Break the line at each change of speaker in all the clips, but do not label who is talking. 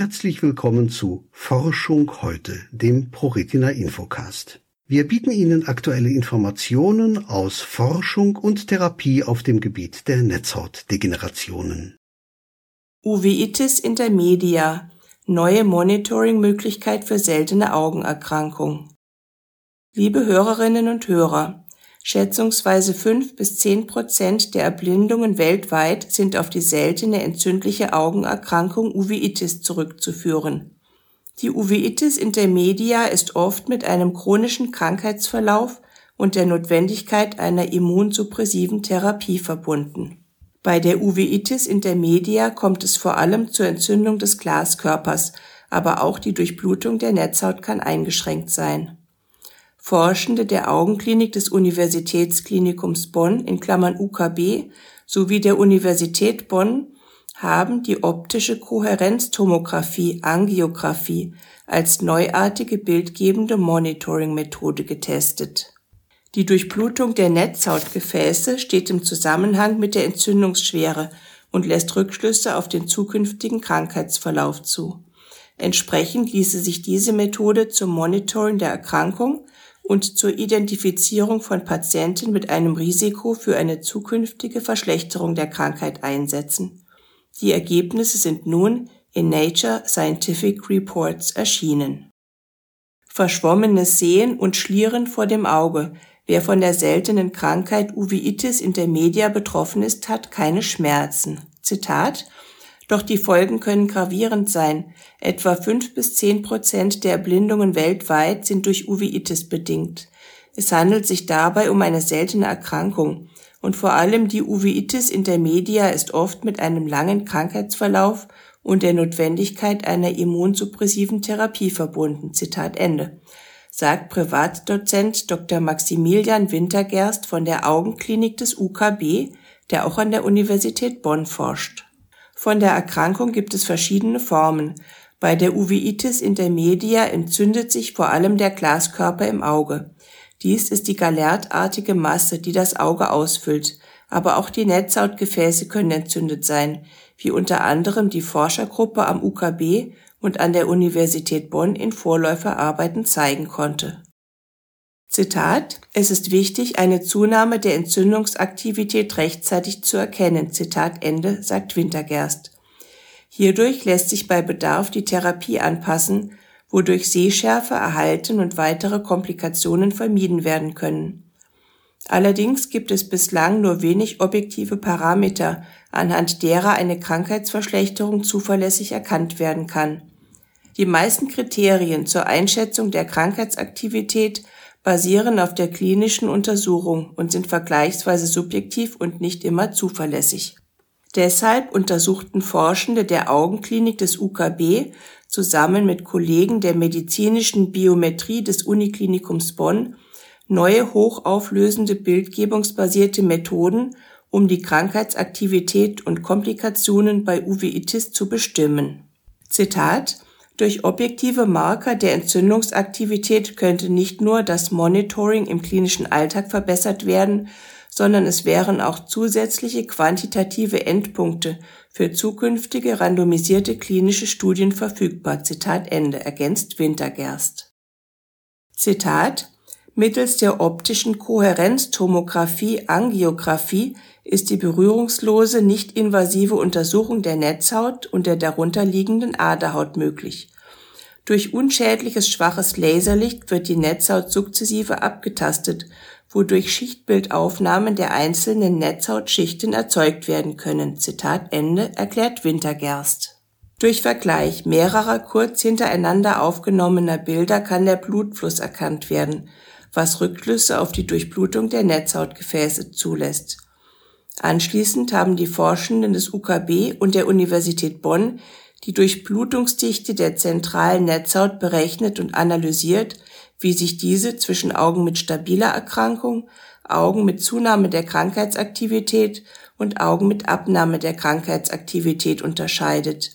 Herzlich willkommen zu Forschung heute, dem ProRetina Infocast. Wir bieten Ihnen aktuelle Informationen aus Forschung und Therapie auf dem Gebiet der Netzhautdegenerationen.
Uveitis intermedia, neue Monitoring-Möglichkeit für seltene Augenerkrankung. Liebe Hörerinnen und Hörer, Schätzungsweise fünf bis zehn Prozent der Erblindungen weltweit sind auf die seltene entzündliche Augenerkrankung Uveitis zurückzuführen. Die Uveitis intermedia ist oft mit einem chronischen Krankheitsverlauf und der Notwendigkeit einer immunsuppressiven Therapie verbunden. Bei der Uveitis intermedia kommt es vor allem zur Entzündung des Glaskörpers, aber auch die Durchblutung der Netzhaut kann eingeschränkt sein Forschende der Augenklinik des Universitätsklinikums Bonn in Klammern (UKB) sowie der Universität Bonn haben die optische Kohärenztomographie (Angiografie) als neuartige bildgebende Monitoring-Methode getestet. Die Durchblutung der Netzhautgefäße steht im Zusammenhang mit der Entzündungsschwere und lässt Rückschlüsse auf den zukünftigen Krankheitsverlauf zu. Entsprechend ließe sich diese Methode zum Monitoring der Erkrankung und zur Identifizierung von Patienten mit einem Risiko für eine zukünftige Verschlechterung der Krankheit einsetzen. Die Ergebnisse sind nun in Nature Scientific Reports erschienen. Verschwommenes Sehen und Schlieren vor dem Auge. Wer von der seltenen Krankheit Uveitis intermedia betroffen ist, hat keine Schmerzen. Zitat doch die Folgen können gravierend sein. Etwa fünf bis zehn Prozent der Erblindungen weltweit sind durch Uveitis bedingt. Es handelt sich dabei um eine seltene Erkrankung und vor allem die Uveitis intermedia ist oft mit einem langen Krankheitsverlauf und der Notwendigkeit einer immunsuppressiven Therapie verbunden. Zitat Ende. Sagt Privatdozent Dr. Maximilian Wintergerst von der Augenklinik des UKB, der auch an der Universität Bonn forscht. Von der Erkrankung gibt es verschiedene Formen. Bei der Uveitis intermedia entzündet sich vor allem der Glaskörper im Auge. Dies ist die galertartige Masse, die das Auge ausfüllt. Aber auch die Netzhautgefäße können entzündet sein, wie unter anderem die Forschergruppe am UKB und an der Universität Bonn in Vorläuferarbeiten zeigen konnte Zitat, es ist wichtig, eine Zunahme der Entzündungsaktivität rechtzeitig zu erkennen. Zitat Ende, sagt Wintergerst. Hierdurch lässt sich bei Bedarf die Therapie anpassen, wodurch Sehschärfe erhalten und weitere Komplikationen vermieden werden können. Allerdings gibt es bislang nur wenig objektive Parameter, anhand derer eine Krankheitsverschlechterung zuverlässig erkannt werden kann. Die meisten Kriterien zur Einschätzung der Krankheitsaktivität basieren auf der klinischen Untersuchung und sind vergleichsweise subjektiv und nicht immer zuverlässig. Deshalb untersuchten Forschende der Augenklinik des UKB zusammen mit Kollegen der medizinischen Biometrie des Uniklinikums Bonn neue hochauflösende bildgebungsbasierte Methoden, um die Krankheitsaktivität und Komplikationen bei Uveitis zu bestimmen. Zitat durch objektive Marker der Entzündungsaktivität könnte nicht nur das Monitoring im klinischen Alltag verbessert werden, sondern es wären auch zusätzliche quantitative Endpunkte für zukünftige randomisierte klinische Studien verfügbar. Zitat Ende, ergänzt Wintergerst. Mittels der optischen Kohärenztomographie Angiografie ist die berührungslose, nicht-invasive Untersuchung der Netzhaut und der darunterliegenden Aderhaut möglich. Durch unschädliches schwaches Laserlicht wird die Netzhaut sukzessive abgetastet, wodurch Schichtbildaufnahmen der einzelnen Netzhautschichten erzeugt werden können. Zitat Ende, erklärt Wintergerst. Durch Vergleich mehrerer kurz hintereinander aufgenommener Bilder kann der Blutfluss erkannt werden was Rückschlüsse auf die Durchblutung der Netzhautgefäße zulässt. Anschließend haben die Forschenden des UKB und der Universität Bonn die Durchblutungsdichte der zentralen Netzhaut berechnet und analysiert, wie sich diese zwischen Augen mit stabiler Erkrankung, Augen mit Zunahme der Krankheitsaktivität und Augen mit Abnahme der Krankheitsaktivität unterscheidet.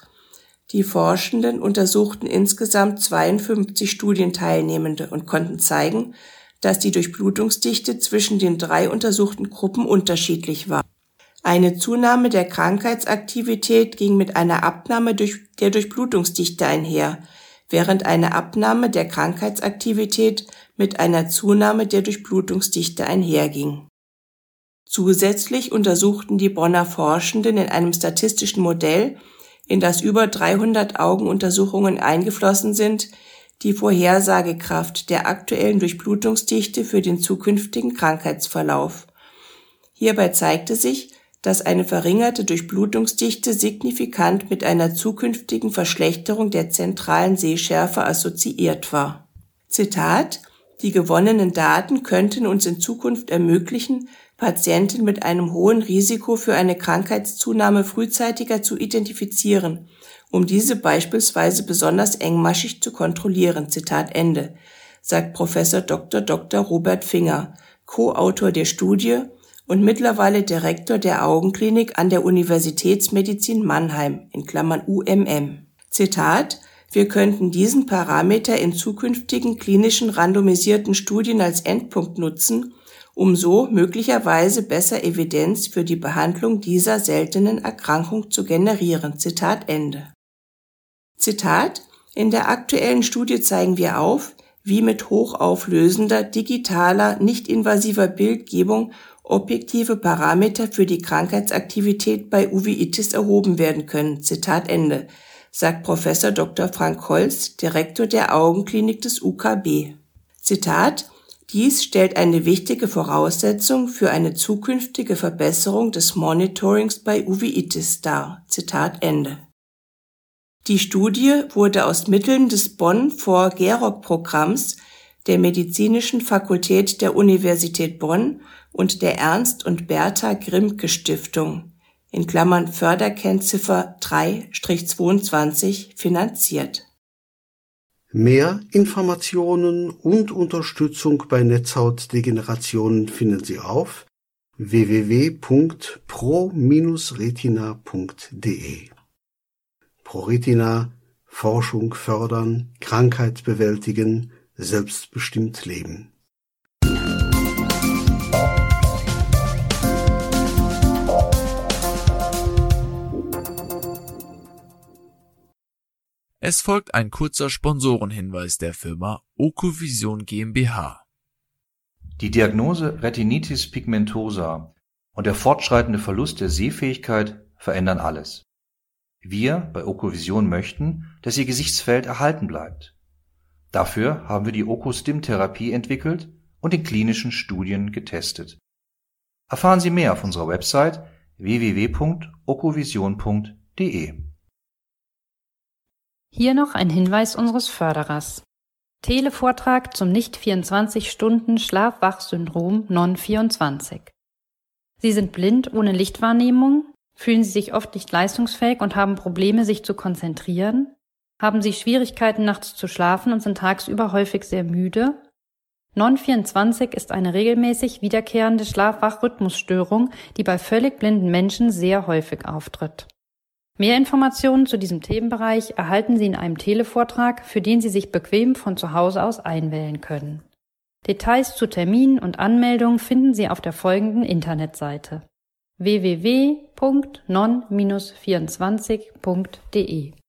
Die Forschenden untersuchten insgesamt 52 Studienteilnehmende und konnten zeigen, dass die Durchblutungsdichte zwischen den drei untersuchten Gruppen unterschiedlich war. Eine Zunahme der Krankheitsaktivität ging mit einer Abnahme der Durchblutungsdichte einher, während eine Abnahme der Krankheitsaktivität mit einer Zunahme der Durchblutungsdichte einherging. Zusätzlich untersuchten die Bonner Forschenden in einem statistischen Modell, in das über 300 Augenuntersuchungen eingeflossen sind, die Vorhersagekraft der aktuellen Durchblutungsdichte für den zukünftigen Krankheitsverlauf. Hierbei zeigte sich, dass eine verringerte Durchblutungsdichte signifikant mit einer zukünftigen Verschlechterung der zentralen Sehschärfe assoziiert war. Zitat Die gewonnenen Daten könnten uns in Zukunft ermöglichen, Patienten mit einem hohen Risiko für eine Krankheitszunahme frühzeitiger zu identifizieren um diese beispielsweise besonders engmaschig zu kontrollieren. Zitat Ende, sagt Professor Dr. Dr. Robert Finger, Co-Autor der Studie und mittlerweile Direktor der Augenklinik an der Universitätsmedizin Mannheim in Klammern UMM. Zitat wir könnten diesen Parameter in zukünftigen klinischen randomisierten Studien als Endpunkt nutzen, um so möglicherweise besser Evidenz für die Behandlung dieser seltenen Erkrankung zu generieren. Zitat Ende. Zitat In der aktuellen Studie zeigen wir auf, wie mit hochauflösender, digitaler, nicht-invasiver Bildgebung objektive Parameter für die Krankheitsaktivität bei Uveitis erhoben werden können. Zitat Ende, sagt Professor Dr. Frank Holz, Direktor der Augenklinik des UKB. Zitat dies stellt eine wichtige Voraussetzung für eine zukünftige Verbesserung des Monitorings bei Uveitis dar. Zitat Ende. Die Studie wurde aus Mitteln des Bonn-Vor-Gerock-Programms der Medizinischen Fakultät der Universität Bonn und der Ernst und Bertha Grimke Stiftung in Klammern Förderkennziffer 3-22 finanziert.
Mehr Informationen und Unterstützung bei Netzhautdegenerationen finden Sie auf www.pro-retina.de ProRetina Forschung fördern, Krankheit bewältigen, selbstbestimmt leben.
Es folgt ein kurzer Sponsorenhinweis der Firma Okovision GmbH.
Die Diagnose Retinitis pigmentosa und der fortschreitende Verlust der Sehfähigkeit verändern alles. Wir bei Okovision möchten, dass Ihr Gesichtsfeld erhalten bleibt. Dafür haben wir die Okostim-Therapie entwickelt und in klinischen Studien getestet. Erfahren Sie mehr auf unserer Website www.okovision.de.
Hier noch ein Hinweis unseres Förderers. Televortrag zum Nicht-24-Stunden-Schlaf-Wach-Syndrom Non-24. Sie sind blind ohne Lichtwahrnehmung, Fühlen Sie sich oft nicht leistungsfähig und haben Probleme, sich zu konzentrieren? Haben Sie Schwierigkeiten, nachts zu schlafen und sind tagsüber häufig sehr müde? Non-24 ist eine regelmäßig wiederkehrende Schlaf-Wach-Rhythmusstörung, die bei völlig blinden Menschen sehr häufig auftritt. Mehr Informationen zu diesem Themenbereich erhalten Sie in einem Televortrag, für den Sie sich bequem von zu Hause aus einwählen können. Details zu Terminen und Anmeldungen finden Sie auf der folgenden Internetseite www.non-24.de